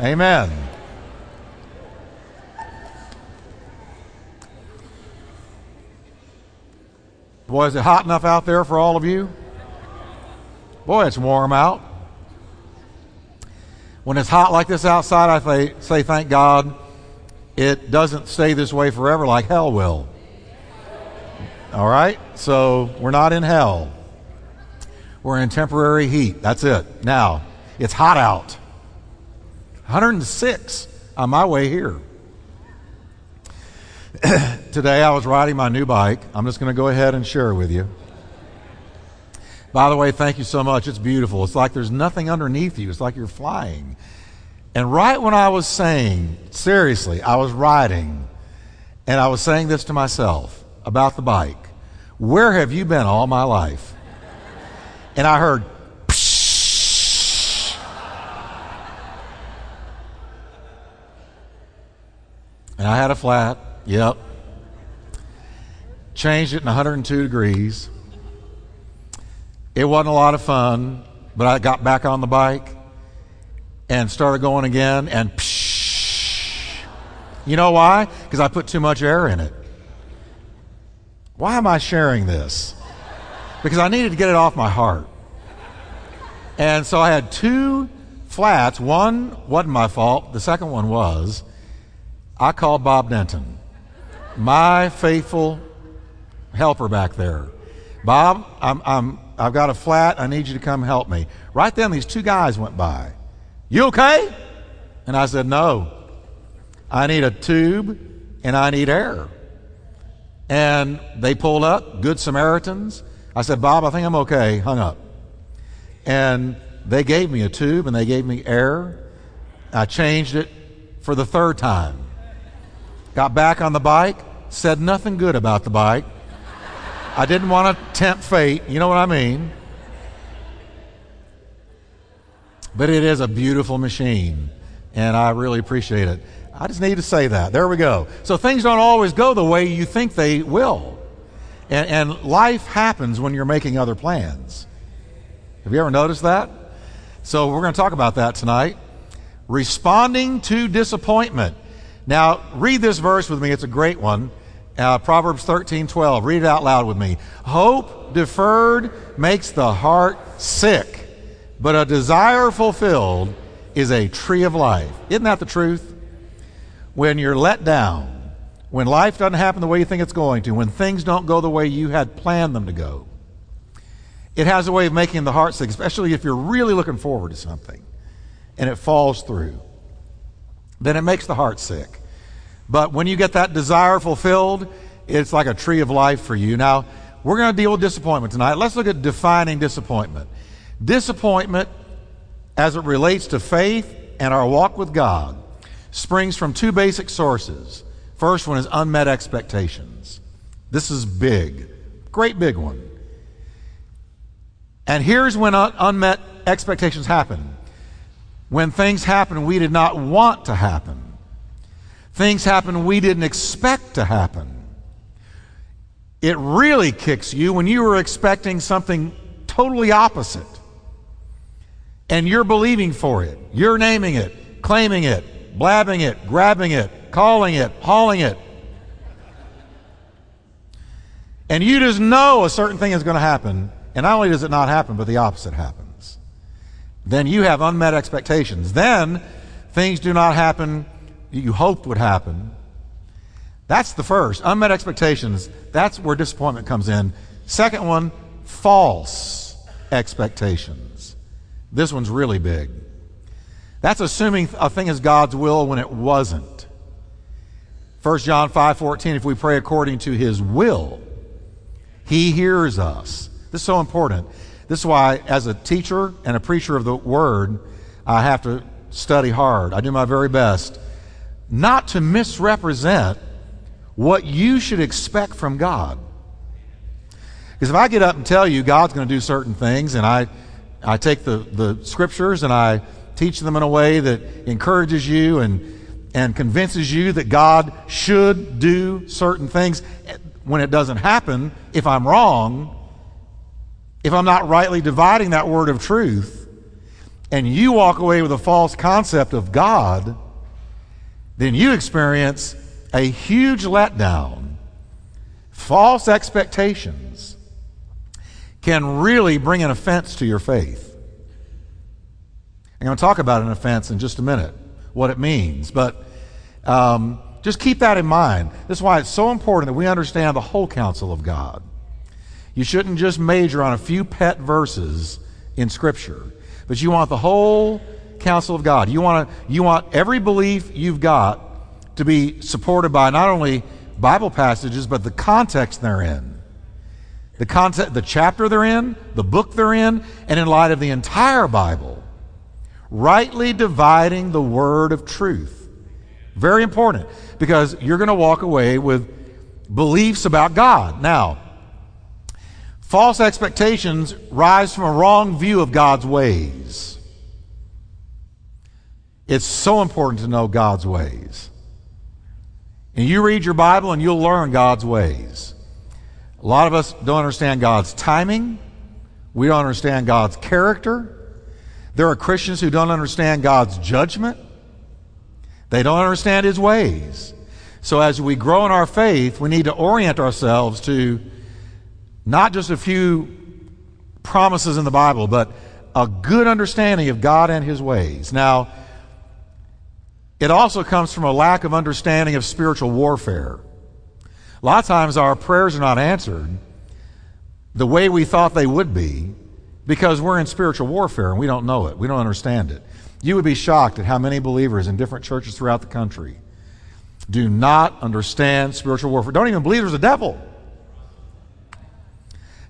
Amen. Boy, is it hot enough out there for all of you? Boy, it's warm out. When it's hot like this outside, I say, say thank God it doesn't stay this way forever like hell will. All right? So we're not in hell. We're in temporary heat. That's it. Now, it's hot out. 106 on my way here. Today I was riding my new bike. I'm just going to go ahead and share with you. By the way, thank you so much. It's beautiful. It's like there's nothing underneath you, it's like you're flying. And right when I was saying, seriously, I was riding, and I was saying this to myself about the bike Where have you been all my life? And I heard, Psh. And I had a flat, yep. Changed it in 102 degrees. It wasn't a lot of fun, but I got back on the bike and started going again, and psh. You know why? Because I put too much air in it. Why am I sharing this? Because I needed to get it off my heart. And so I had two flats. One wasn't my fault, the second one was. I called Bob Denton, my faithful helper back there. Bob, I'm, I'm I've got a flat. I need you to come help me. Right then, these two guys went by. You okay? And I said, No. I need a tube and I need air. And they pulled up, good Samaritans. I said, Bob, I think I'm okay. Hung up. And they gave me a tube and they gave me air. I changed it for the third time. Got back on the bike, said nothing good about the bike. I didn't want to tempt fate. You know what I mean? But it is a beautiful machine, and I really appreciate it. I just need to say that. There we go. So things don't always go the way you think they will. And, and life happens when you're making other plans. Have you ever noticed that? So we're going to talk about that tonight. Responding to disappointment. Now, read this verse with me. It's a great one. Uh, Proverbs 13, 12. Read it out loud with me. Hope deferred makes the heart sick, but a desire fulfilled is a tree of life. Isn't that the truth? When you're let down, when life doesn't happen the way you think it's going to, when things don't go the way you had planned them to go, it has a way of making the heart sick, especially if you're really looking forward to something and it falls through. Then it makes the heart sick. But when you get that desire fulfilled, it's like a tree of life for you. Now, we're going to deal with disappointment tonight. Let's look at defining disappointment. Disappointment, as it relates to faith and our walk with God, springs from two basic sources. First one is unmet expectations. This is big, great big one. And here's when un- unmet expectations happen when things happen we did not want to happen. Things happen we didn't expect to happen. It really kicks you when you were expecting something totally opposite. And you're believing for it. You're naming it, claiming it, blabbing it, grabbing it, calling it, hauling it. And you just know a certain thing is going to happen. And not only does it not happen, but the opposite happens. Then you have unmet expectations. Then things do not happen you hoped would happen. That's the first. Unmet expectations. That's where disappointment comes in. Second one, false expectations. This one's really big. That's assuming a thing is God's will when it wasn't. 1 John 5:14 if we pray according to his will, he hears us. This is so important. This is why as a teacher and a preacher of the word, I have to study hard. I do my very best not to misrepresent what you should expect from God. Because if I get up and tell you God's going to do certain things, and I, I take the, the scriptures and I teach them in a way that encourages you and, and convinces you that God should do certain things, when it doesn't happen, if I'm wrong, if I'm not rightly dividing that word of truth, and you walk away with a false concept of God, then you experience a huge letdown. False expectations can really bring an offense to your faith. I'm going to talk about an offense in just a minute, what it means. But um, just keep that in mind. This is why it's so important that we understand the whole counsel of God. You shouldn't just major on a few pet verses in Scripture, but you want the whole counsel of God. You want, to, you want every belief you've got to be supported by not only Bible passages, but the context they're in. The, context, the chapter they're in, the book they're in, and in light of the entire Bible. Rightly dividing the word of truth. Very important because you're going to walk away with beliefs about God. Now, false expectations rise from a wrong view of God's ways. It's so important to know God's ways. And you read your Bible and you'll learn God's ways. A lot of us don't understand God's timing. We don't understand God's character. There are Christians who don't understand God's judgment. They don't understand His ways. So as we grow in our faith, we need to orient ourselves to not just a few promises in the Bible, but a good understanding of God and His ways. Now, it also comes from a lack of understanding of spiritual warfare. A lot of times our prayers are not answered the way we thought they would be because we're in spiritual warfare and we don't know it. We don't understand it. You would be shocked at how many believers in different churches throughout the country do not understand spiritual warfare. Don't even believe there's a devil.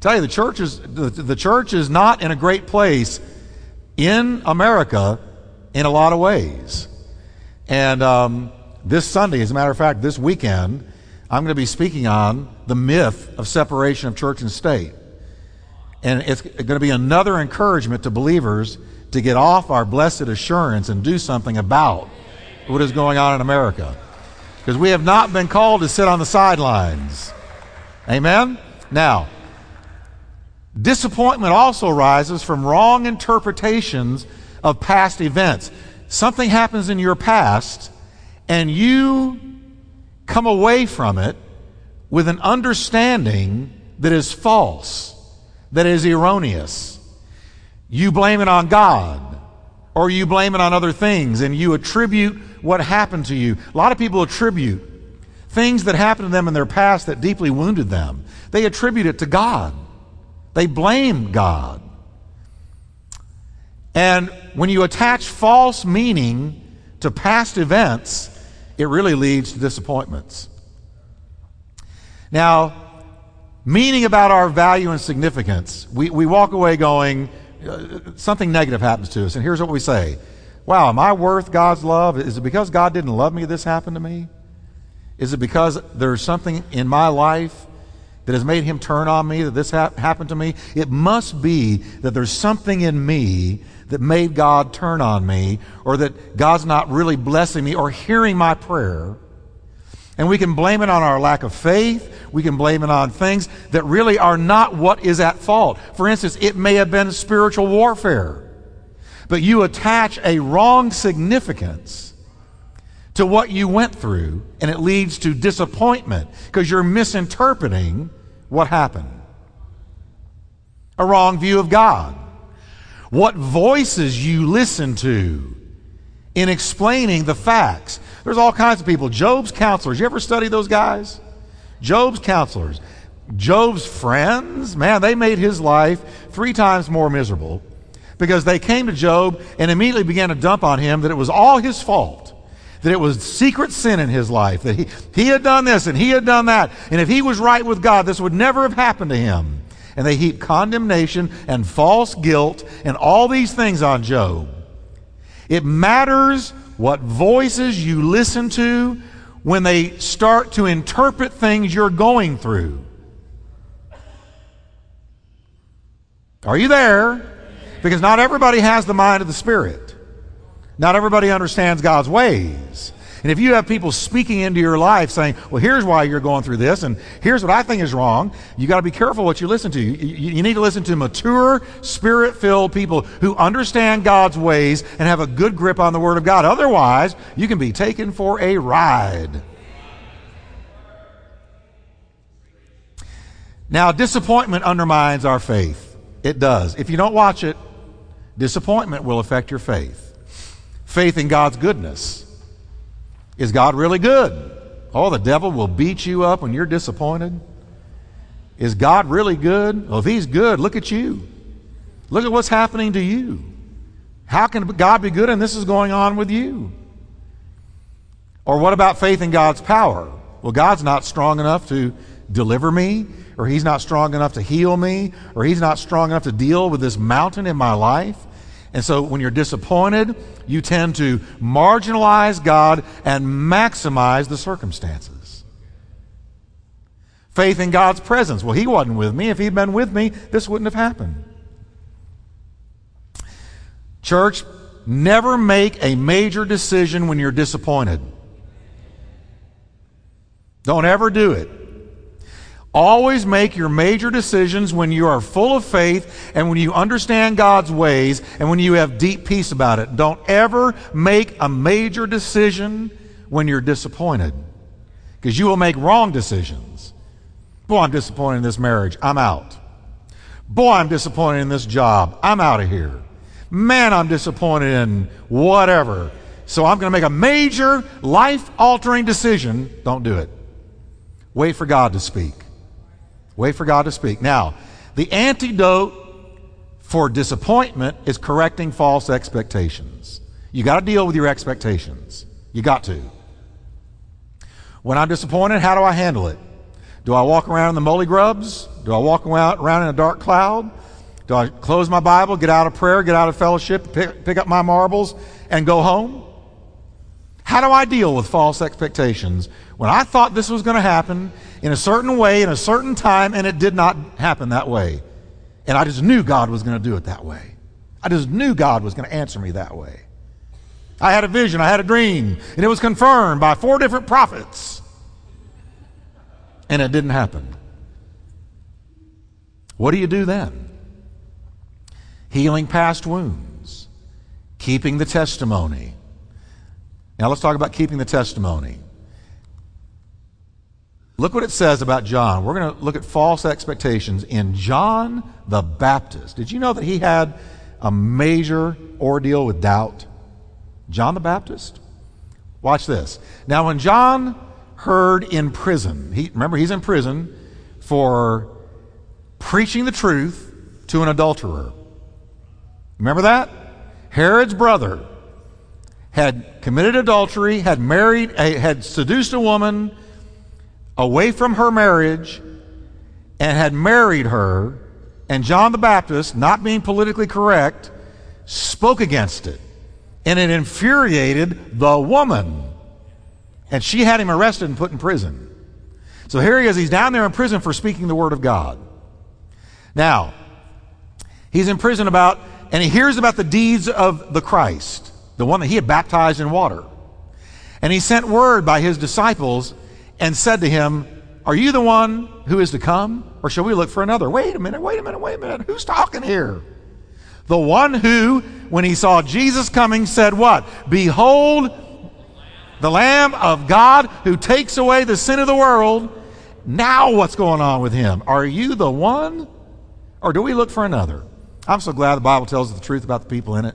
Tell you, the church is the, the church is not in a great place in America in a lot of ways. And um, this Sunday, as a matter of fact, this weekend, I'm going to be speaking on the myth of separation of church and state. And it's going to be another encouragement to believers to get off our blessed assurance and do something about what is going on in America. Because we have not been called to sit on the sidelines. Amen? Now, disappointment also arises from wrong interpretations of past events something happens in your past and you come away from it with an understanding that is false, that is erroneous. You blame it on God or you blame it on other things and you attribute what happened to you. A lot of people attribute things that happened to them in their past that deeply wounded them. They attribute it to God. They blame God. And when you attach false meaning to past events, it really leads to disappointments. Now, meaning about our value and significance, we, we walk away going, uh, something negative happens to us. And here's what we say Wow, am I worth God's love? Is it because God didn't love me this happened to me? Is it because there's something in my life that has made him turn on me, that this ha- happened to me? It must be that there's something in me that made God turn on me, or that God's not really blessing me or hearing my prayer. And we can blame it on our lack of faith. We can blame it on things that really are not what is at fault. For instance, it may have been spiritual warfare. But you attach a wrong significance to what you went through, and it leads to disappointment because you're misinterpreting what happened. A wrong view of God what voices you listen to in explaining the facts. There's all kinds of people. Job's counselors. You ever study those guys? Job's counselors. Job's friends, man, they made his life three times more miserable because they came to Job and immediately began to dump on him that it was all his fault. That it was secret sin in his life. That he, he had done this and he had done that. And if he was right with God, this would never have happened to him and they heap condemnation and false guilt and all these things on Job. It matters what voices you listen to when they start to interpret things you're going through. Are you there? Because not everybody has the mind of the Spirit. Not everybody understands God's ways. And if you have people speaking into your life saying, well, here's why you're going through this, and here's what I think is wrong, you got to be careful what you listen to. You, you, you need to listen to mature, spirit filled people who understand God's ways and have a good grip on the Word of God. Otherwise, you can be taken for a ride. Now, disappointment undermines our faith. It does. If you don't watch it, disappointment will affect your faith. Faith in God's goodness. Is God really good? Oh, the devil will beat you up when you're disappointed. Is God really good? Well, if He's good, look at you. Look at what's happening to you. How can God be good and this is going on with you? Or what about faith in God's power? Well, God's not strong enough to deliver me, or He's not strong enough to heal me, or He's not strong enough to deal with this mountain in my life. And so when you're disappointed, you tend to marginalize God and maximize the circumstances. Faith in God's presence. Well, He wasn't with me. If He'd been with me, this wouldn't have happened. Church, never make a major decision when you're disappointed. Don't ever do it. Always make your major decisions when you are full of faith and when you understand God's ways and when you have deep peace about it. Don't ever make a major decision when you're disappointed because you will make wrong decisions. Boy, I'm disappointed in this marriage. I'm out. Boy, I'm disappointed in this job. I'm out of here. Man, I'm disappointed in whatever. So I'm going to make a major life altering decision. Don't do it. Wait for God to speak. Wait for God to speak. Now, the antidote for disappointment is correcting false expectations. You got to deal with your expectations. You got to. When I'm disappointed, how do I handle it? Do I walk around in the molly grubs? Do I walk around in a dark cloud? Do I close my Bible, get out of prayer, get out of fellowship, pick, pick up my marbles, and go home? How do I deal with false expectations when I thought this was going to happen in a certain way, in a certain time, and it did not happen that way. And I just knew God was going to do it that way. I just knew God was going to answer me that way. I had a vision, I had a dream, and it was confirmed by four different prophets. And it didn't happen. What do you do then? Healing past wounds, keeping the testimony. Now let's talk about keeping the testimony. Look what it says about John. We're going to look at false expectations in John the Baptist. Did you know that he had a major ordeal with doubt? John the Baptist? Watch this. Now, when John heard in prison, he, remember, he's in prison for preaching the truth to an adulterer. Remember that? Herod's brother had committed adultery, had married, had seduced a woman away from her marriage and had married her, and John the Baptist, not being politically correct, spoke against it. And it infuriated the woman. And she had him arrested and put in prison. So here he is. He's down there in prison for speaking the word of God. Now, he's in prison about, and he hears about the deeds of the Christ, the one that he had baptized in water. And he sent word by his disciples and said to him, Are you the one who is to come? Or shall we look for another? Wait a minute, wait a minute, wait a minute. Who's talking here? The one who, when he saw Jesus coming, said, What? Behold, the Lamb of God who takes away the sin of the world. Now, what's going on with him? Are you the one? Or do we look for another? I'm so glad the Bible tells us the truth about the people in it.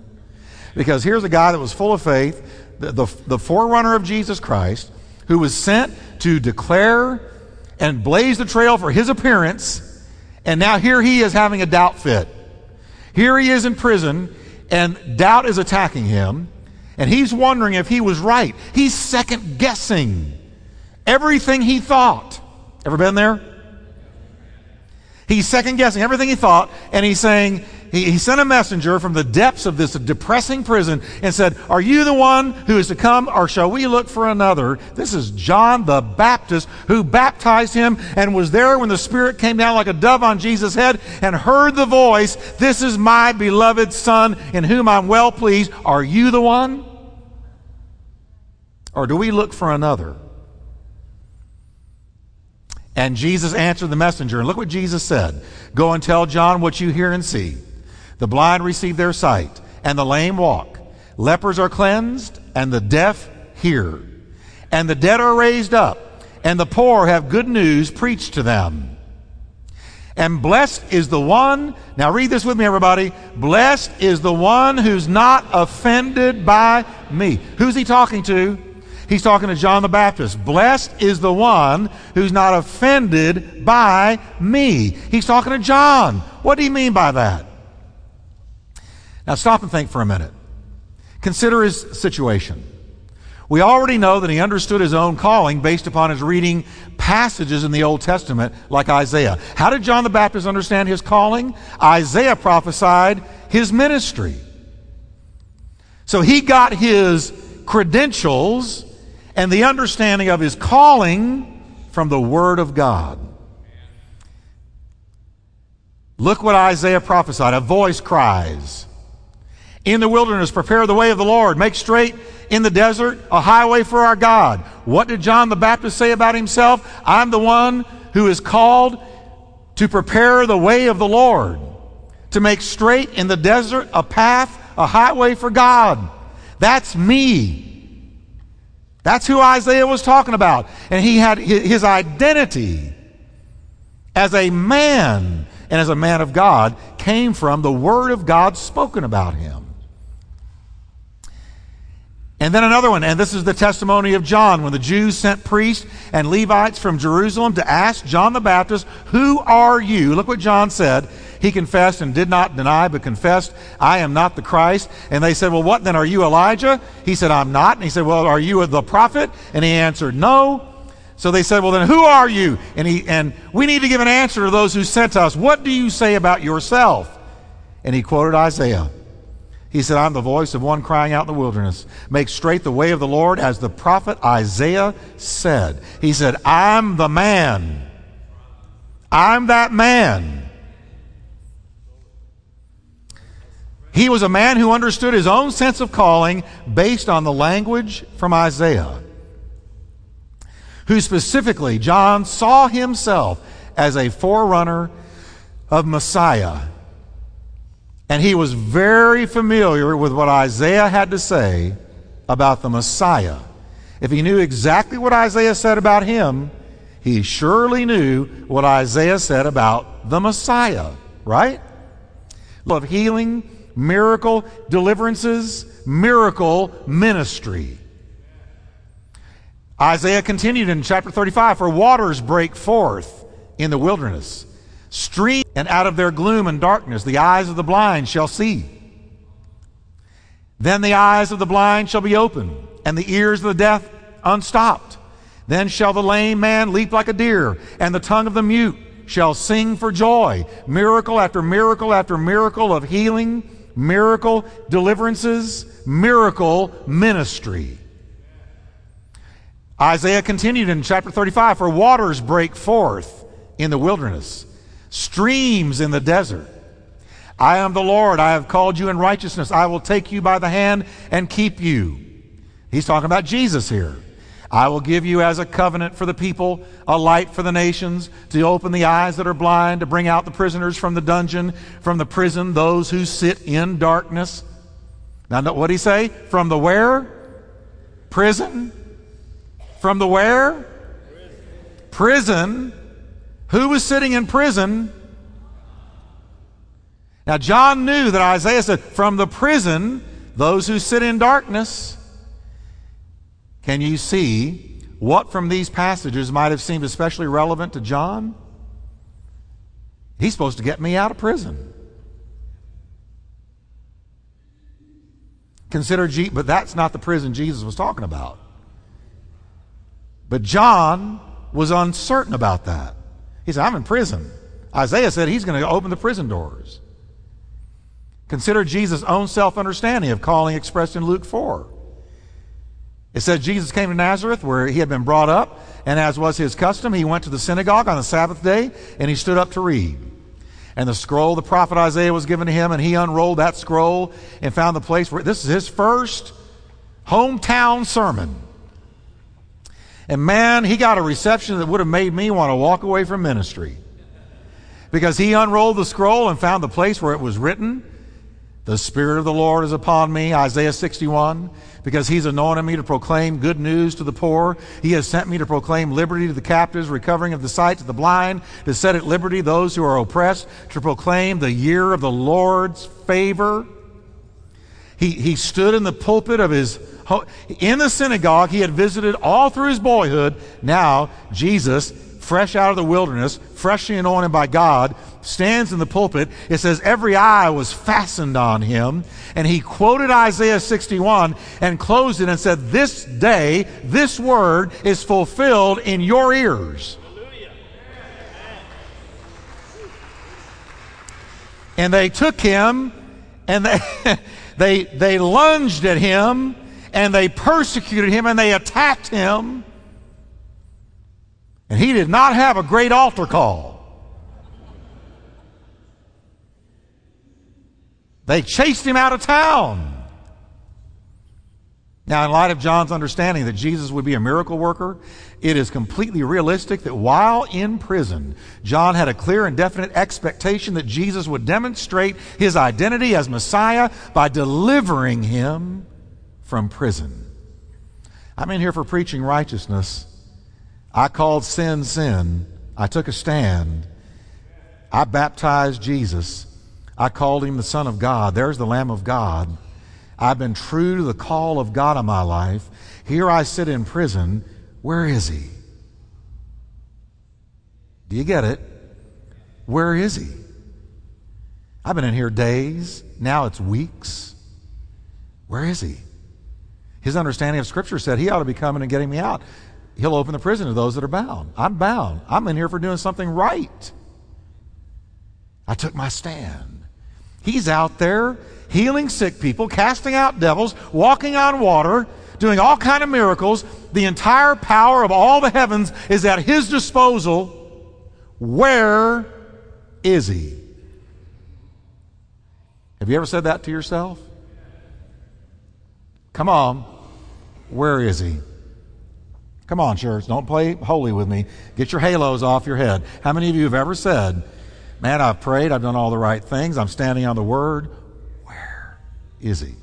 Because here's a guy that was full of faith, the, the, the forerunner of Jesus Christ, who was sent to declare and blaze the trail for his appearance. And now here he is having a doubt fit. Here he is in prison, and doubt is attacking him. And he's wondering if he was right. He's second guessing everything he thought. Ever been there? He's second guessing everything he thought, and he's saying, he, he sent a messenger from the depths of this depressing prison and said, Are you the one who is to come, or shall we look for another? This is John the Baptist who baptized him and was there when the Spirit came down like a dove on Jesus' head and heard the voice, This is my beloved Son in whom I'm well pleased. Are you the one? Or do we look for another? And Jesus answered the messenger. And look what Jesus said Go and tell John what you hear and see. The blind receive their sight, and the lame walk. Lepers are cleansed, and the deaf hear. And the dead are raised up, and the poor have good news preached to them. And blessed is the one, now read this with me, everybody. Blessed is the one who's not offended by me. Who's he talking to? He's talking to John the Baptist. Blessed is the one who's not offended by me. He's talking to John. What do you mean by that? Now stop and think for a minute. Consider his situation. We already know that he understood his own calling based upon his reading passages in the Old Testament, like Isaiah. How did John the Baptist understand his calling? Isaiah prophesied his ministry. So he got his credentials and the understanding of his calling from the Word of God. Look what Isaiah prophesied. A voice cries, In the wilderness, prepare the way of the Lord, make straight in the desert a highway for our God. What did John the Baptist say about himself? I'm the one who is called to prepare the way of the Lord, to make straight in the desert a path, a highway for God. That's me. That's who Isaiah was talking about. And he had his identity as a man and as a man of God came from the Word of God spoken about him. And then another one, and this is the testimony of John when the Jews sent priests and Levites from Jerusalem to ask John the Baptist, Who are you? Look what John said. He confessed and did not deny, but confessed, I am not the Christ. And they said, Well, what then? Are you Elijah? He said, I'm not. And he said, Well, are you the prophet? And he answered, No. So they said, Well, then who are you? And, he, and we need to give an answer to those who sent us. What do you say about yourself? And he quoted Isaiah. He said, I'm the voice of one crying out in the wilderness. Make straight the way of the Lord, as the prophet Isaiah said. He said, I'm the man. I'm that man. He was a man who understood his own sense of calling based on the language from Isaiah. Who specifically, John saw himself as a forerunner of Messiah and he was very familiar with what Isaiah had to say about the Messiah. If he knew exactly what Isaiah said about him, he surely knew what Isaiah said about the Messiah, right? Of healing, miracle, deliverances, miracle ministry. Isaiah continued in chapter 35 For waters break forth in the wilderness stream, and out of their gloom and darkness the eyes of the blind shall see. Then the eyes of the blind shall be opened, and the ears of the deaf unstopped. Then shall the lame man leap like a deer, and the tongue of the mute shall sing for joy. Miracle after miracle after miracle of healing, miracle deliverances, miracle ministry. Isaiah continued in chapter 35 For waters break forth in the wilderness streams in the desert. I am the Lord. I have called you in righteousness. I will take you by the hand and keep you. He's talking about Jesus here. I will give you as a covenant for the people, a light for the nations, to open the eyes that are blind, to bring out the prisoners from the dungeon, from the prison, those who sit in darkness. Now, what did he say? From the where? Prison. From the where? Prison who was sitting in prison. Now, John knew that Isaiah said, From the prison, those who sit in darkness. Can you see what from these passages might have seemed especially relevant to John? He's supposed to get me out of prison. Consider, G- but that's not the prison Jesus was talking about. But John was uncertain about that. He said, I'm in prison. Isaiah said he's going to open the prison doors. Consider Jesus' own self understanding of calling expressed in Luke 4. It says Jesus came to Nazareth where he had been brought up, and as was his custom, he went to the synagogue on the Sabbath day and he stood up to read. And the scroll, the prophet Isaiah, was given to him, and he unrolled that scroll and found the place where this is his first hometown sermon. And man, he got a reception that would have made me want to walk away from ministry. Because he unrolled the scroll and found the place where it was written, The Spirit of the Lord is upon me, Isaiah 61, because he's anointed me to proclaim good news to the poor. He has sent me to proclaim liberty to the captives, recovering of the sight to the blind, to set at liberty those who are oppressed, to proclaim the year of the Lord's favor. He, he stood in the pulpit of his in the synagogue he had visited all through his boyhood. Now, Jesus, fresh out of the wilderness, freshly anointed by God, stands in the pulpit. It says, Every eye was fastened on him. And he quoted Isaiah 61 and closed it and said, This day, this word is fulfilled in your ears. And they took him and they, they, they lunged at him and they persecuted him and they attacked him. And he did not have a great altar call. They chased him out of town. Now, in light of John's understanding that Jesus would be a miracle worker, it is completely realistic that while in prison, John had a clear and definite expectation that Jesus would demonstrate his identity as Messiah by delivering him from prison. I'm in here for preaching righteousness. I called sin sin. I took a stand. I baptized Jesus. I called him the Son of God. There's the Lamb of God. I've been true to the call of God in my life. Here I sit in prison. Where is he? Do you get it? Where is he? I've been in here days. Now it's weeks. Where is he? His understanding of Scripture said he ought to be coming and getting me out. He'll open the prison to those that are bound. I'm bound. I'm in here for doing something right. I took my stand. He's out there healing sick people, casting out devils, walking on water, doing all kind of miracles. The entire power of all the heavens is at his disposal. Where is he? Have you ever said that to yourself? Come on. Where is he? Come on, church. Don't play holy with me. Get your halos off your head. How many of you have ever said, Man, I've prayed, I've done all the right things, I'm standing on the word. Where is he?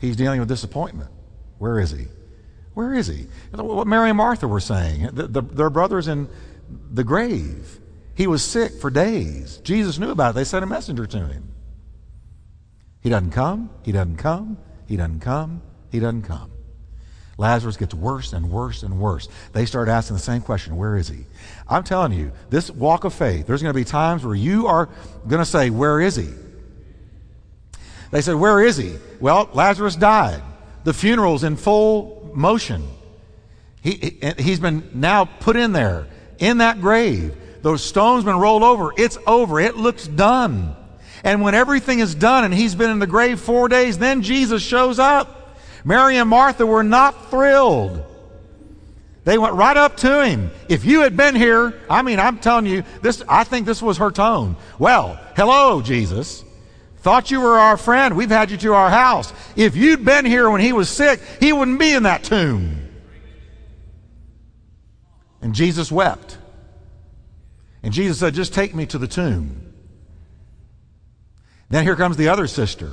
He's dealing with disappointment. Where is he? Where is he? What Mary and Martha were saying. The, the, their brother's in the grave. He was sick for days. Jesus knew about it. They sent a messenger to him. He doesn't come. He doesn't come. He doesn't come. He doesn't come. Lazarus gets worse and worse and worse. They start asking the same question Where is he? I'm telling you, this walk of faith, there's going to be times where you are going to say, Where is he? They said, Where is he? Well, Lazarus died. The funeral's in full motion. He, he's been now put in there, in that grave. Those stones been rolled over. It's over. It looks done. And when everything is done and he's been in the grave four days, then Jesus shows up. Mary and Martha were not thrilled. They went right up to him. If you had been here, I mean, I'm telling you, this, I think this was her tone. Well, hello, Jesus. Thought you were our friend. We've had you to our house. If you'd been here when he was sick, he wouldn't be in that tomb. And Jesus wept. And Jesus said, Just take me to the tomb. Then here comes the other sister.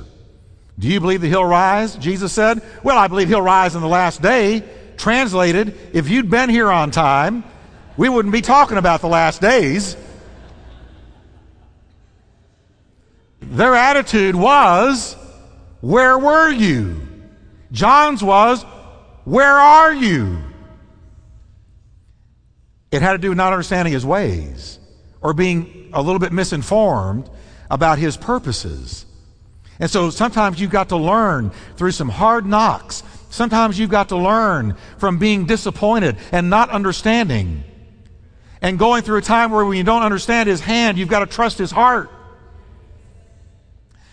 Do you believe that he'll rise? Jesus said. Well, I believe he'll rise in the last day. Translated, if you'd been here on time, we wouldn't be talking about the last days. Their attitude was, Where were you? John's was, Where are you? It had to do with not understanding his ways or being a little bit misinformed about his purposes. And so sometimes you've got to learn through some hard knocks. Sometimes you've got to learn from being disappointed and not understanding. And going through a time where when you don't understand his hand, you've got to trust his heart.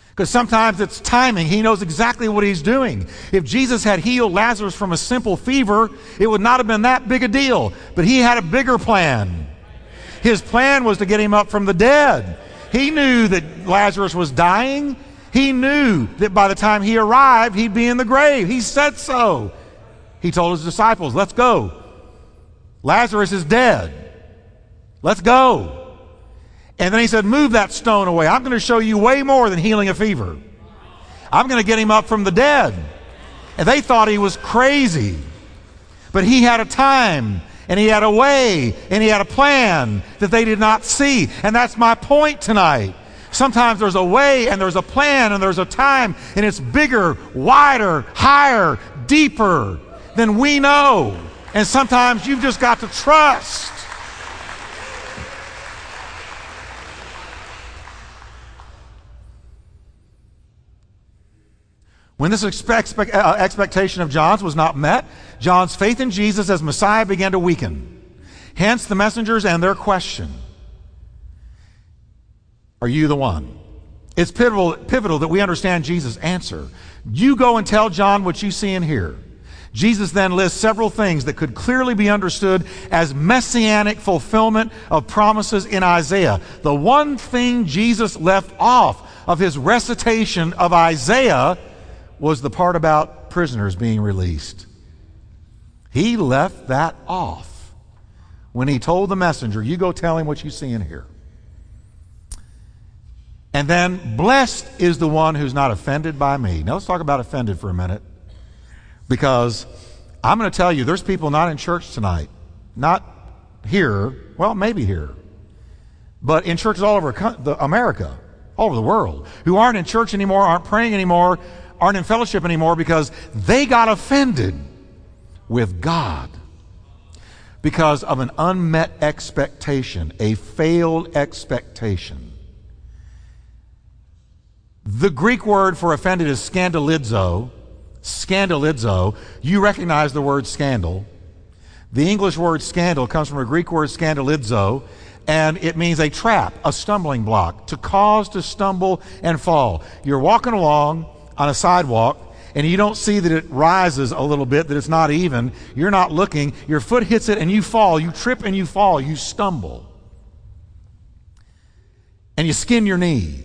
Because sometimes it's timing. He knows exactly what he's doing. If Jesus had healed Lazarus from a simple fever, it would not have been that big a deal. But he had a bigger plan. His plan was to get him up from the dead. He knew that Lazarus was dying. He knew that by the time he arrived, he'd be in the grave. He said so. He told his disciples, Let's go. Lazarus is dead. Let's go. And then he said, Move that stone away. I'm going to show you way more than healing a fever. I'm going to get him up from the dead. And they thought he was crazy. But he had a time and he had a way and he had a plan that they did not see. And that's my point tonight. Sometimes there's a way and there's a plan and there's a time and it's bigger, wider, higher, deeper than we know. And sometimes you've just got to trust. When this expect, uh, expectation of John's was not met, John's faith in Jesus as Messiah began to weaken. Hence the messengers and their question Are you the one? It's pivotal, pivotal that we understand Jesus' answer. You go and tell John what you see and hear. Jesus then lists several things that could clearly be understood as messianic fulfillment of promises in Isaiah. The one thing Jesus left off of his recitation of Isaiah was the part about prisoners being released. He left that off when he told the messenger, You go tell him what you see and hear. And then, blessed is the one who's not offended by me. Now, let's talk about offended for a minute. Because I'm going to tell you, there's people not in church tonight, not here, well, maybe here, but in churches all over America, all over the world, who aren't in church anymore, aren't praying anymore, aren't in fellowship anymore because they got offended with God because of an unmet expectation, a failed expectation. The Greek word for offended is scandalizo. Scandalizo. You recognize the word scandal. The English word scandal comes from a Greek word scandalizo, and it means a trap, a stumbling block, to cause to stumble and fall. You're walking along, on a sidewalk and you don't see that it rises a little bit, that it's not even, you're not looking, your foot hits it and you fall, you trip and you fall, you stumble. And you skin your knee.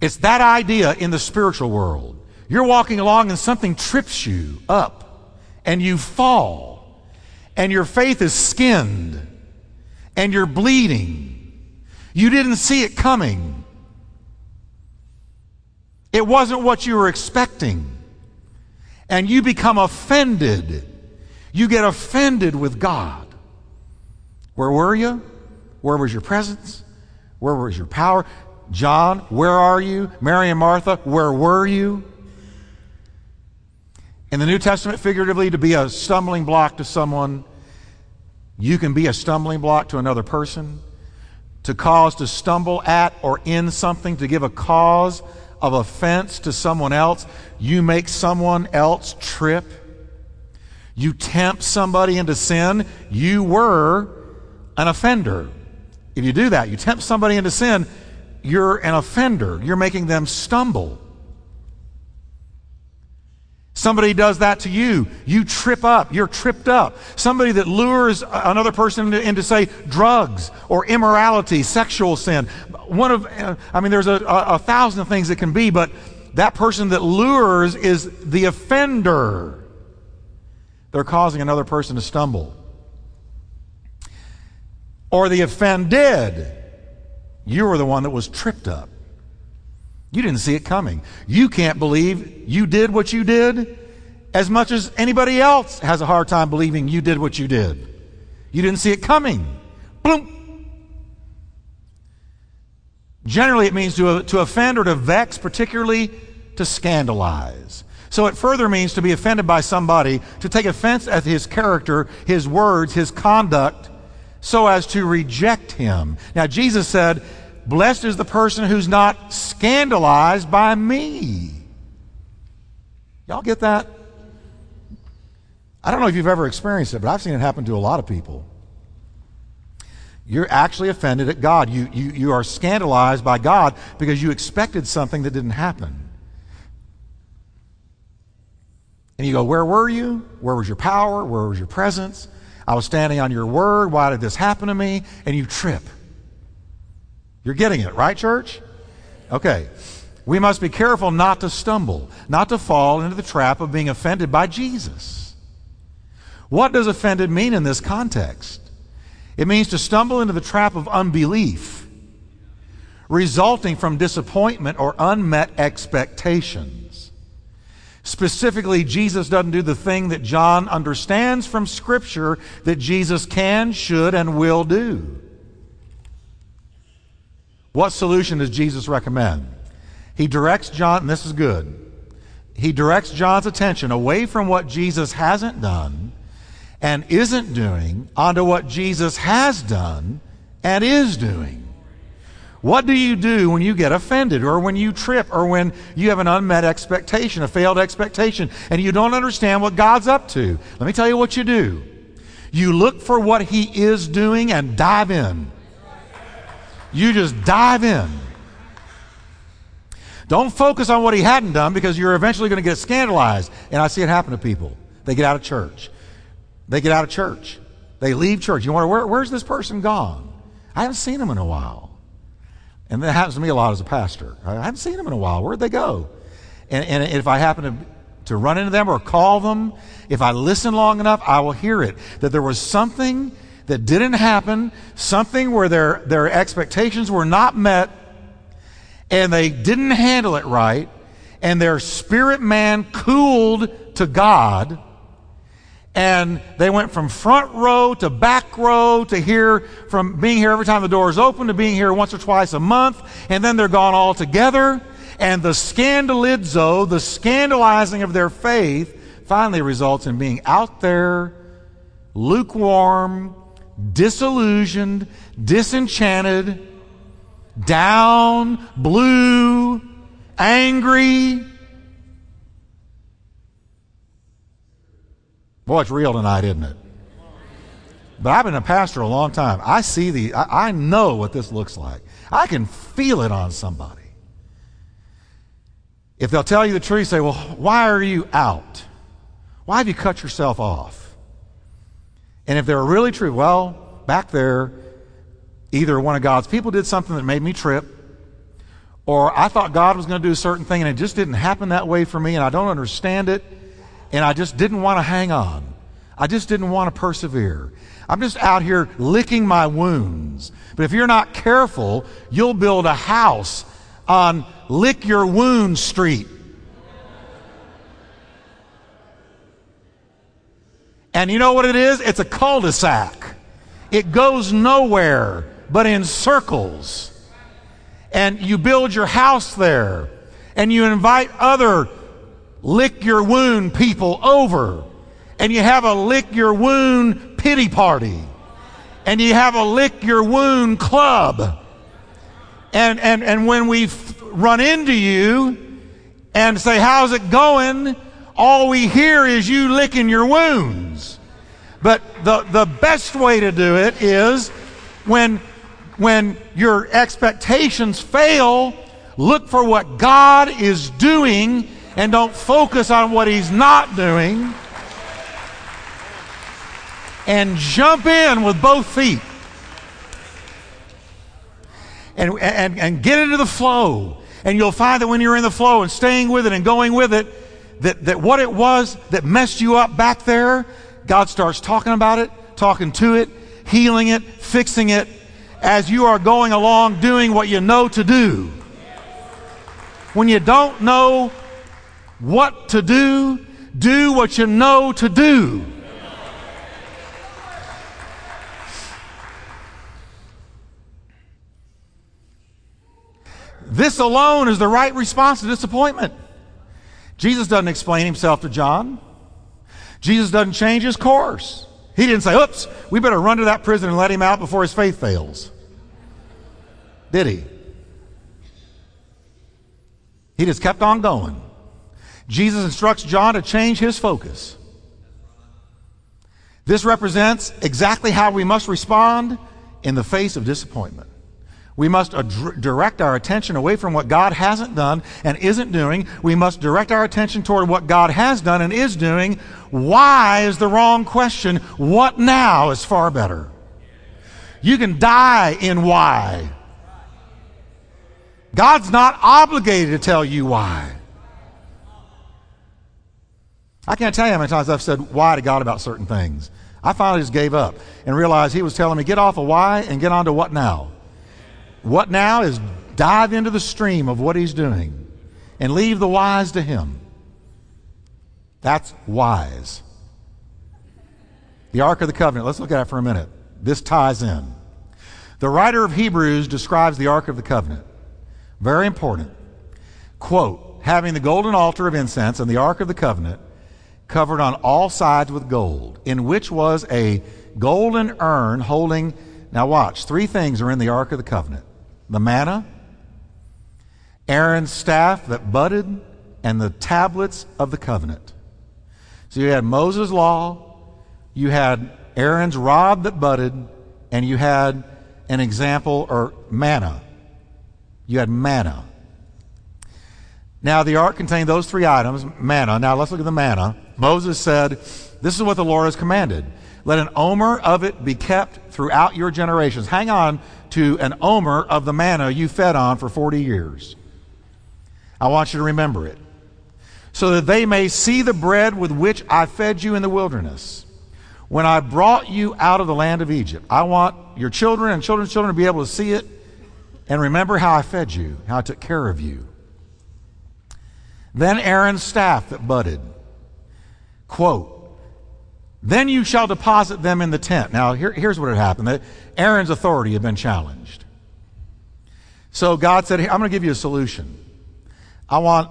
It's that idea in the spiritual world. You're walking along and something trips you up and you fall and your faith is skinned and you're bleeding. You didn't see it coming. It wasn't what you were expecting. And you become offended. You get offended with God. Where were you? Where was your presence? Where was your power? John, where are you? Mary and Martha, where were you? In the New Testament, figuratively, to be a stumbling block to someone, you can be a stumbling block to another person. To cause to stumble at or in something, to give a cause of offense to someone else, you make someone else trip, you tempt somebody into sin, you were an offender. If you do that, you tempt somebody into sin, you're an offender. You're making them stumble. Somebody does that to you, you trip up, you're tripped up. Somebody that lures another person into, into say, drugs or immorality, sexual sin. One of, uh, I mean, there's a, a, a thousand things it can be, but that person that lures is the offender. They're causing another person to stumble. Or the offended. You were the one that was tripped up. You didn't see it coming. You can't believe you did what you did as much as anybody else has a hard time believing you did what you did. You didn't see it coming. Boom. Generally, it means to, uh, to offend or to vex, particularly to scandalize. So it further means to be offended by somebody, to take offense at his character, his words, his conduct, so as to reject him. Now, Jesus said, Blessed is the person who's not scandalized by me. Y'all get that? I don't know if you've ever experienced it, but I've seen it happen to a lot of people. You're actually offended at God. You, you, you are scandalized by God because you expected something that didn't happen. And you go, Where were you? Where was your power? Where was your presence? I was standing on your word. Why did this happen to me? And you trip. You're getting it, right, church? Okay. We must be careful not to stumble, not to fall into the trap of being offended by Jesus. What does offended mean in this context? It means to stumble into the trap of unbelief, resulting from disappointment or unmet expectations. Specifically, Jesus doesn't do the thing that John understands from Scripture that Jesus can, should, and will do. What solution does Jesus recommend? He directs John, and this is good. He directs John's attention away from what Jesus hasn't done and isn't doing onto what Jesus has done and is doing. What do you do when you get offended or when you trip or when you have an unmet expectation, a failed expectation, and you don't understand what God's up to? Let me tell you what you do. You look for what He is doing and dive in. You just dive in. Don't focus on what he hadn't done because you're eventually going to get scandalized. And I see it happen to people. They get out of church. They get out of church. They leave church. You wonder, where, where's this person gone? I haven't seen him in a while. And that happens to me a lot as a pastor. I haven't seen them in a while. Where'd they go? And, and if I happen to, to run into them or call them, if I listen long enough, I will hear it. That there was something that didn't happen, something where their, their expectations were not met, and they didn't handle it right, and their spirit man cooled to God, and they went from front row to back row to here, from being here every time the door is open to being here once or twice a month, and then they're gone all together. And the scandalizo, the scandalizing of their faith, finally results in being out there, lukewarm, disillusioned, disenchanted, down, blue, angry. Boy, it's real tonight, isn't it? But I've been a pastor a long time. I see the, I, I know what this looks like. I can feel it on somebody. If they'll tell you the truth, say, well, why are you out? Why have you cut yourself off? And if they're really true, well, back there, either one of God's people did something that made me trip, or I thought God was going to do a certain thing and it just didn't happen that way for me and I don't understand it, and I just didn't want to hang on. I just didn't want to persevere. I'm just out here licking my wounds. But if you're not careful, you'll build a house on Lick Your Wound Street. And you know what it is? It's a cul de sac. It goes nowhere but in circles. And you build your house there. And you invite other lick your wound people over. And you have a lick your wound pity party. And you have a lick your wound club. And, and, and when we run into you and say, How's it going? All we hear is you licking your wounds. But the, the best way to do it is when when your expectations fail, look for what God is doing and don't focus on what He's not doing. And jump in with both feet. And, and, and get into the flow. And you'll find that when you're in the flow and staying with it and going with it, that, that what it was that messed you up back there, God starts talking about it, talking to it, healing it, fixing it, as you are going along doing what you know to do. When you don't know what to do, do what you know to do. This alone is the right response to disappointment. Jesus doesn't explain himself to John. Jesus doesn't change his course. He didn't say, oops, we better run to that prison and let him out before his faith fails. Did he? He just kept on going. Jesus instructs John to change his focus. This represents exactly how we must respond in the face of disappointment. We must ad- direct our attention away from what God hasn't done and isn't doing. We must direct our attention toward what God has done and is doing. Why is the wrong question. What now is far better. You can die in why. God's not obligated to tell you why. I can't tell you how many times I've said why to God about certain things. I finally just gave up and realized He was telling me, get off of why and get on to what now. What now is dive into the stream of what He's doing and leave the wise to Him. That's wise. The Ark of the Covenant, let's look at it for a minute. This ties in. The writer of Hebrews describes the Ark of the Covenant. Very important. Quote, having the golden altar of incense and the Ark of the Covenant covered on all sides with gold, in which was a golden urn holding, now watch, three things are in the Ark of the Covenant the manna, Aaron's staff that budded, and the tablets of the covenant. So you had Moses' law, you had Aaron's rod that budded, and you had an example or manna. You had manna. Now, the ark contained those three items manna. Now, let's look at the manna. Moses said, This is what the Lord has commanded. Let an omer of it be kept throughout your generations. Hang on to an omer of the manna you fed on for 40 years. I want you to remember it. So that they may see the bread with which I fed you in the wilderness. When I brought you out of the land of Egypt, I want your children and children's children to be able to see it and remember how I fed you, how I took care of you. Then Aaron's staff that budded. Quote, then you shall deposit them in the tent. Now, here, here's what had happened. Aaron's authority had been challenged. So God said, I'm going to give you a solution. I want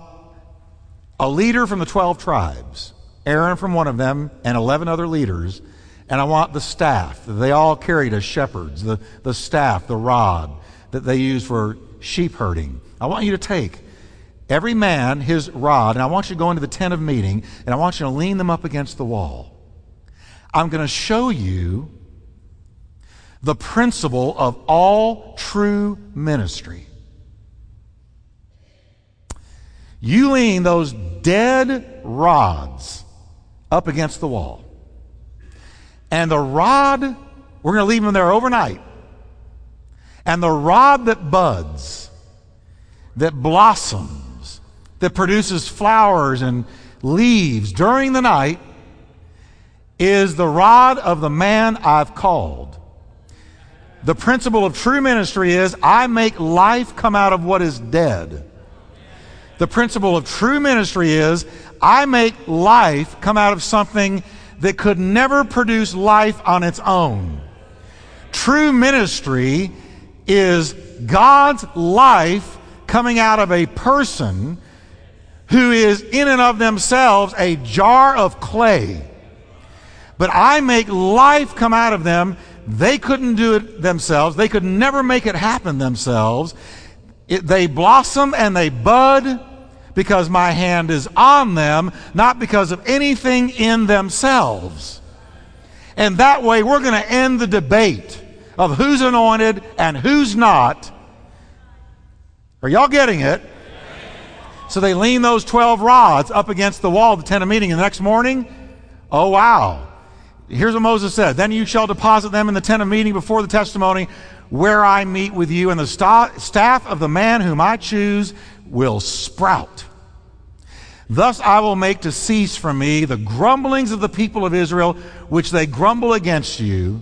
a leader from the 12 tribes, Aaron from one of them, and 11 other leaders, and I want the staff that they all carried as shepherds, the, the staff, the rod that they used for sheep herding. I want you to take every man his rod, and I want you to go into the tent of meeting, and I want you to lean them up against the wall. I'm going to show you the principle of all true ministry. You lean those dead rods up against the wall. And the rod, we're going to leave them there overnight. And the rod that buds, that blossoms, that produces flowers and leaves during the night is the rod of the man I've called. The principle of true ministry is I make life come out of what is dead. The principle of true ministry is I make life come out of something that could never produce life on its own. True ministry is God's life coming out of a person who is in and of themselves a jar of clay but I make life come out of them. They couldn't do it themselves. They could never make it happen themselves. It, they blossom and they bud because my hand is on them, not because of anything in themselves. And that way, we're going to end the debate of who's anointed and who's not. Are y'all getting it? So they lean those 12 rods up against the wall of the tent of meeting. And the next morning, oh wow, Here's what Moses said Then you shall deposit them in the tent of meeting before the testimony, where I meet with you, and the st- staff of the man whom I choose will sprout. Thus I will make to cease from me the grumblings of the people of Israel, which they grumble against you.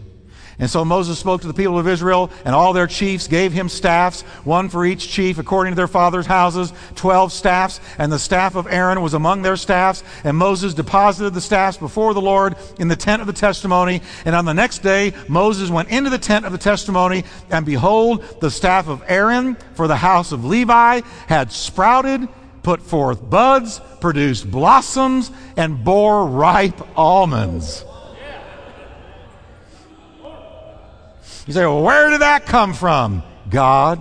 And so Moses spoke to the people of Israel, and all their chiefs gave him staffs, one for each chief, according to their fathers' houses, twelve staffs. And the staff of Aaron was among their staffs. And Moses deposited the staffs before the Lord in the tent of the testimony. And on the next day, Moses went into the tent of the testimony, and behold, the staff of Aaron for the house of Levi had sprouted, put forth buds, produced blossoms, and bore ripe almonds. You say, well, where did that come from? God.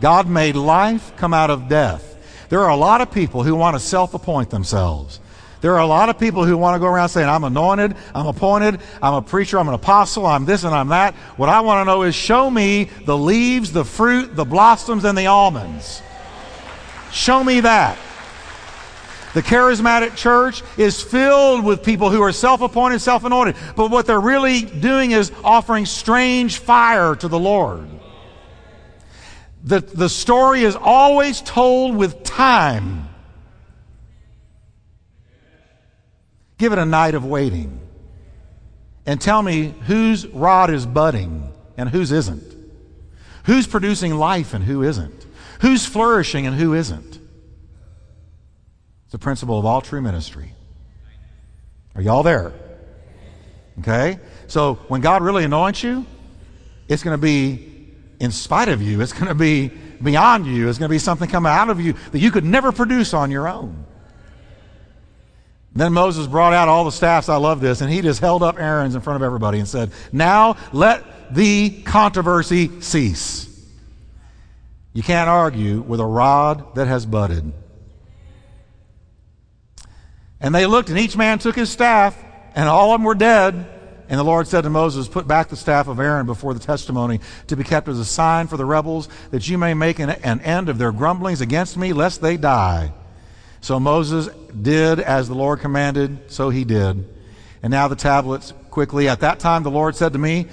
God made life come out of death. There are a lot of people who want to self appoint themselves. There are a lot of people who want to go around saying, I'm anointed, I'm appointed, I'm a preacher, I'm an apostle, I'm this and I'm that. What I want to know is show me the leaves, the fruit, the blossoms, and the almonds. Show me that. The charismatic church is filled with people who are self appointed, self anointed. But what they're really doing is offering strange fire to the Lord. The, the story is always told with time. Give it a night of waiting. And tell me whose rod is budding and whose isn't. Who's producing life and who isn't. Who's flourishing and who isn't. The principle of all true ministry. Are y'all there? Okay? So when God really anoints you, it's going to be in spite of you. It's going to be beyond you. It's going to be something coming out of you that you could never produce on your own. Then Moses brought out all the staffs. I love this. And he just held up Aaron's in front of everybody and said, Now let the controversy cease. You can't argue with a rod that has budded. And they looked, and each man took his staff, and all of them were dead. And the Lord said to Moses, Put back the staff of Aaron before the testimony to be kept as a sign for the rebels, that you may make an, an end of their grumblings against me, lest they die. So Moses did as the Lord commanded, so he did. And now the tablets quickly. At that time, the Lord said to me,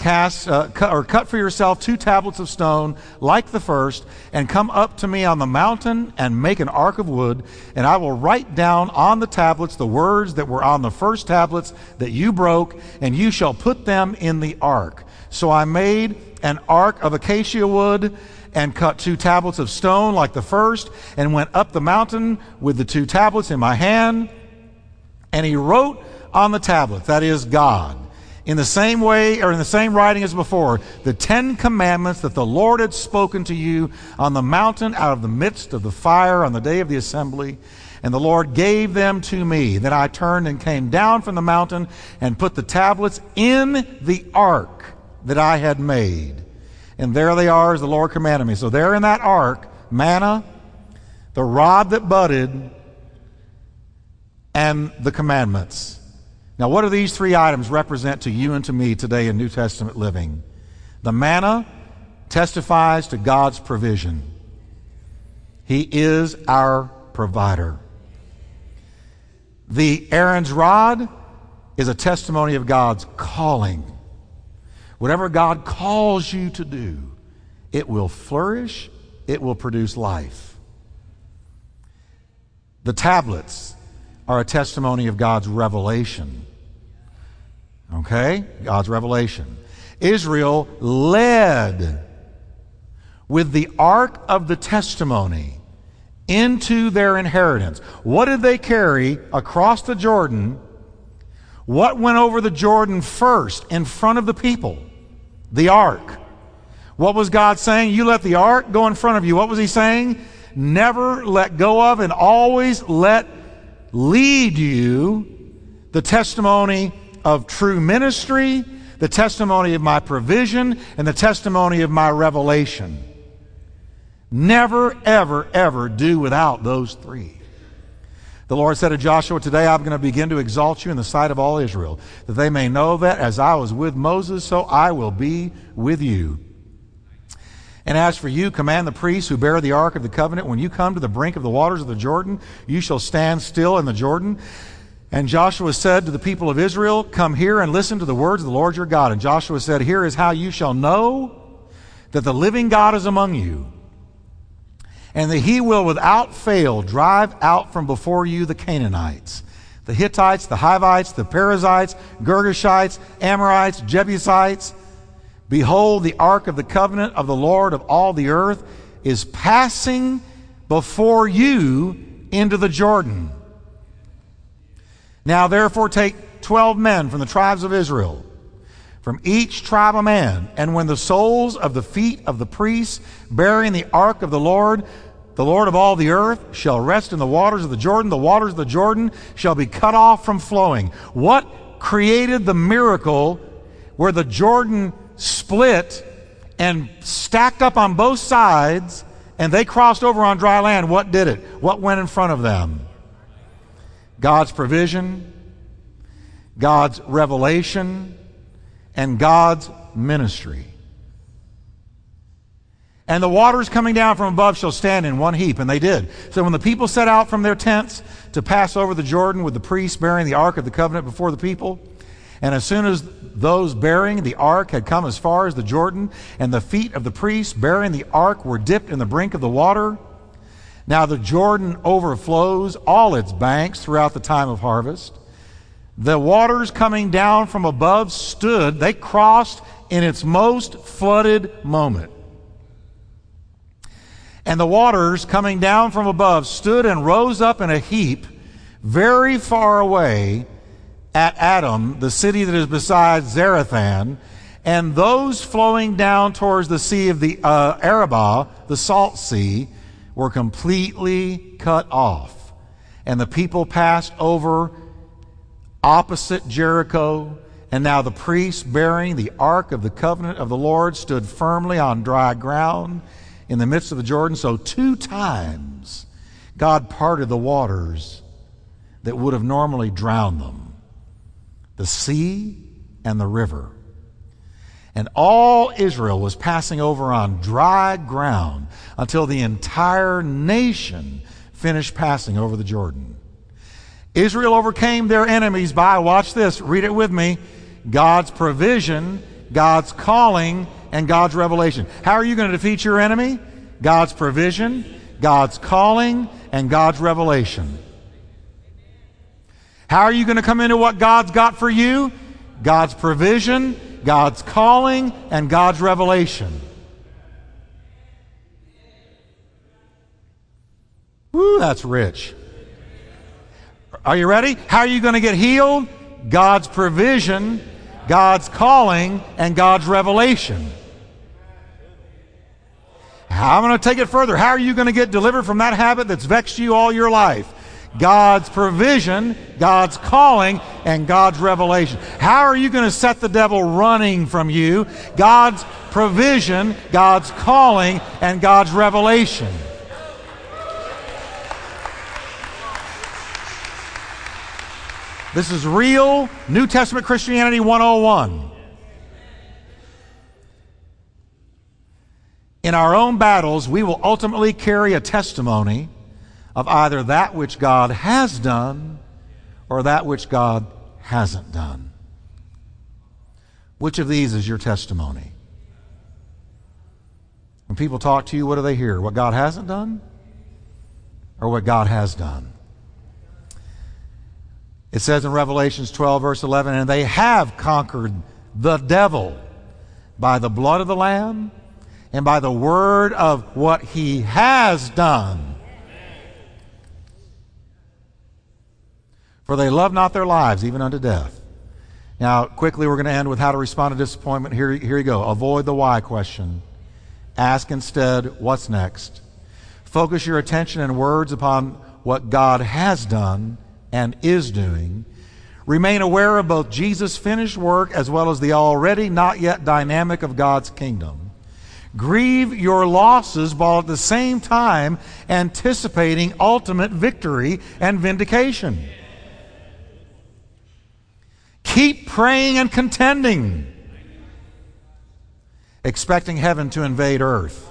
cast uh, cut, or cut for yourself two tablets of stone like the first and come up to me on the mountain and make an ark of wood and i will write down on the tablets the words that were on the first tablets that you broke and you shall put them in the ark. So i made an ark of acacia wood and cut two tablets of stone like the first and went up the mountain with the two tablets in my hand and he wrote on the tablets that is god in the same way or in the same writing as before, the Ten Commandments that the Lord had spoken to you on the mountain out of the midst of the fire on the day of the assembly. And the Lord gave them to me. Then I turned and came down from the mountain and put the tablets in the ark that I had made. And there they are as the Lord commanded me. So there in that ark, manna, the rod that budded, and the commandments. Now, what do these three items represent to you and to me today in New Testament living? The manna testifies to God's provision. He is our provider. The Aaron's rod is a testimony of God's calling. Whatever God calls you to do, it will flourish, it will produce life. The tablets are a testimony of God's revelation. Okay? God's revelation. Israel led with the ark of the testimony into their inheritance. What did they carry across the Jordan? What went over the Jordan first in front of the people? The ark. What was God saying? You let the ark go in front of you. What was He saying? Never let go of and always let lead you the testimony of true ministry, the testimony of my provision, and the testimony of my revelation. Never, ever, ever do without those three. The Lord said to Joshua, Today I'm going to begin to exalt you in the sight of all Israel, that they may know that as I was with Moses, so I will be with you. And as for you, command the priests who bear the ark of the covenant, when you come to the brink of the waters of the Jordan, you shall stand still in the Jordan. And Joshua said to the people of Israel, Come here and listen to the words of the Lord your God. And Joshua said, Here is how you shall know that the living God is among you, and that he will without fail drive out from before you the Canaanites, the Hittites, the Hivites, the Perizzites, Girgashites, Amorites, Jebusites. Behold, the ark of the covenant of the Lord of all the earth is passing before you into the Jordan. Now therefore take twelve men from the tribes of Israel, from each tribe a man, and when the soles of the feet of the priests bearing the ark of the Lord, the Lord of all the earth, shall rest in the waters of the Jordan, the waters of the Jordan shall be cut off from flowing. What created the miracle where the Jordan split and stacked up on both sides and they crossed over on dry land? What did it? What went in front of them? God's provision, God's revelation, and God's ministry. And the waters coming down from above shall stand in one heap. And they did. So when the people set out from their tents to pass over the Jordan with the priests bearing the ark of the covenant before the people, And as soon as those bearing the ark had come as far as the Jordan, and the feet of the priests bearing the ark were dipped in the brink of the water, now the Jordan overflows all its banks throughout the time of harvest. The waters coming down from above stood, they crossed in its most flooded moment. And the waters coming down from above stood and rose up in a heap very far away at Adam, the city that is beside Zarethan, and those flowing down towards the sea of the uh, Arabah, the salt sea, were completely cut off. And the people passed over opposite Jericho. And now the priests bearing the ark of the covenant of the Lord stood firmly on dry ground in the midst of the Jordan. So, two times God parted the waters that would have normally drowned them the sea and the river. And all Israel was passing over on dry ground until the entire nation finished passing over the Jordan. Israel overcame their enemies by, watch this, read it with me, God's provision, God's calling, and God's revelation. How are you going to defeat your enemy? God's provision, God's calling, and God's revelation. How are you going to come into what God's got for you? God's provision, God's calling, and God's revelation. Woo, that's rich. Are you ready? How are you going to get healed? God's provision, God's calling, and God's revelation. I'm going to take it further. How are you going to get delivered from that habit that's vexed you all your life? God's provision, God's calling, and God's revelation. How are you going to set the devil running from you? God's provision, God's calling, and God's revelation. This is real New Testament Christianity 101. In our own battles, we will ultimately carry a testimony of either that which God has done or that which God hasn't done. Which of these is your testimony? When people talk to you, what do they hear? What God hasn't done or what God has done? It says in Revelations 12, verse 11, and they have conquered the devil by the blood of the Lamb and by the word of what he has done. For they love not their lives, even unto death. Now, quickly, we're going to end with how to respond to disappointment. Here, here you go. Avoid the why question. Ask instead, what's next? Focus your attention and words upon what God has done and is doing. Remain aware of both Jesus' finished work as well as the already not yet dynamic of God's kingdom. Grieve your losses while at the same time anticipating ultimate victory and vindication. Keep praying and contending, expecting heaven to invade earth.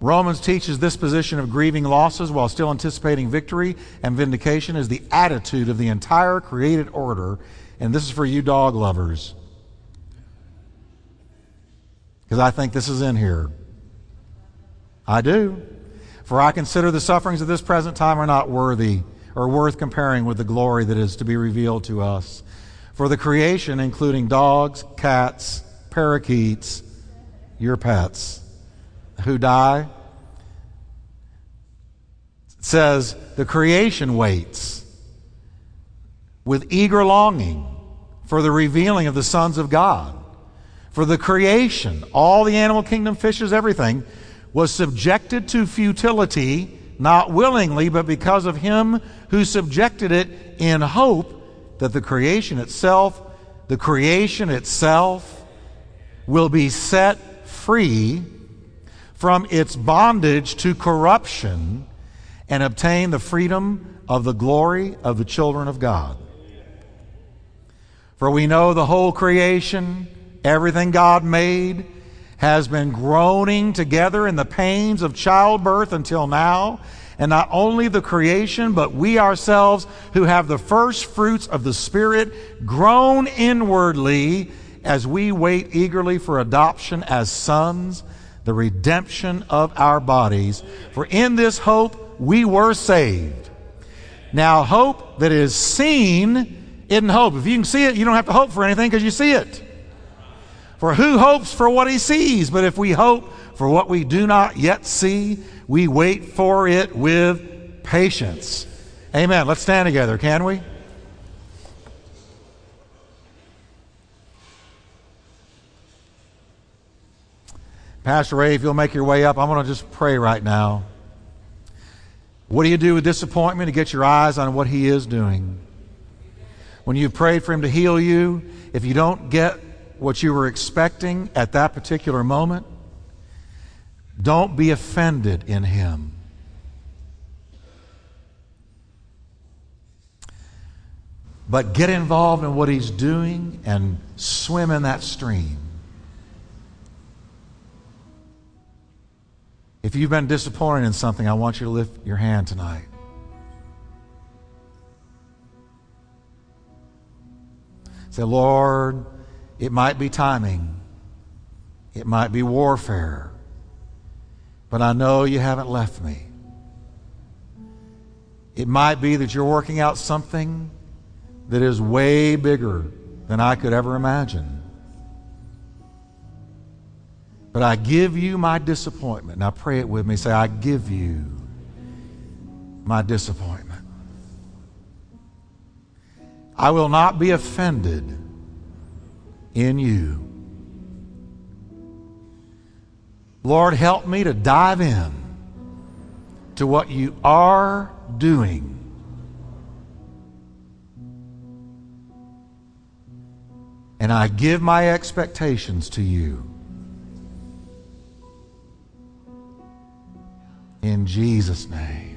Romans teaches this position of grieving losses while still anticipating victory and vindication is the attitude of the entire created order. And this is for you dog lovers. Because I think this is in here. I do. For I consider the sufferings of this present time are not worthy or worth comparing with the glory that is to be revealed to us. For the creation, including dogs, cats, parakeets, your pets, who die, says the creation waits with eager longing for the revealing of the sons of God. For the creation, all the animal kingdom, fishes, everything, was subjected to futility, not willingly, but because of him who subjected it in hope that the creation itself, the creation itself, will be set free from its bondage to corruption and obtain the freedom of the glory of the children of God. For we know the whole creation, everything God made, has been groaning together in the pains of childbirth until now. and not only the creation, but we ourselves who have the first fruits of the Spirit groan inwardly as we wait eagerly for adoption as sons, the redemption of our bodies. For in this hope we were saved. Now, hope that is seen isn't hope. If you can see it, you don't have to hope for anything because you see it. For who hopes for what he sees? But if we hope for what we do not yet see, we wait for it with patience. Amen. Let's stand together, can we? Pastor Ray, if you'll make your way up, I'm going to just pray right now. What do you do with disappointment to get your eyes on what He is doing? When you've prayed for Him to heal you, if you don't get what you were expecting at that particular moment, don't be offended in Him. But get involved in what He's doing and swim in that stream. If you've been disappointed in something, I want you to lift your hand tonight. Say, Lord, it might be timing, it might be warfare, but I know you haven't left me. It might be that you're working out something that is way bigger than I could ever imagine. But I give you my disappointment. Now pray it with me. Say, I give you my disappointment. I will not be offended in you. Lord, help me to dive in to what you are doing. And I give my expectations to you. In Jesus' name.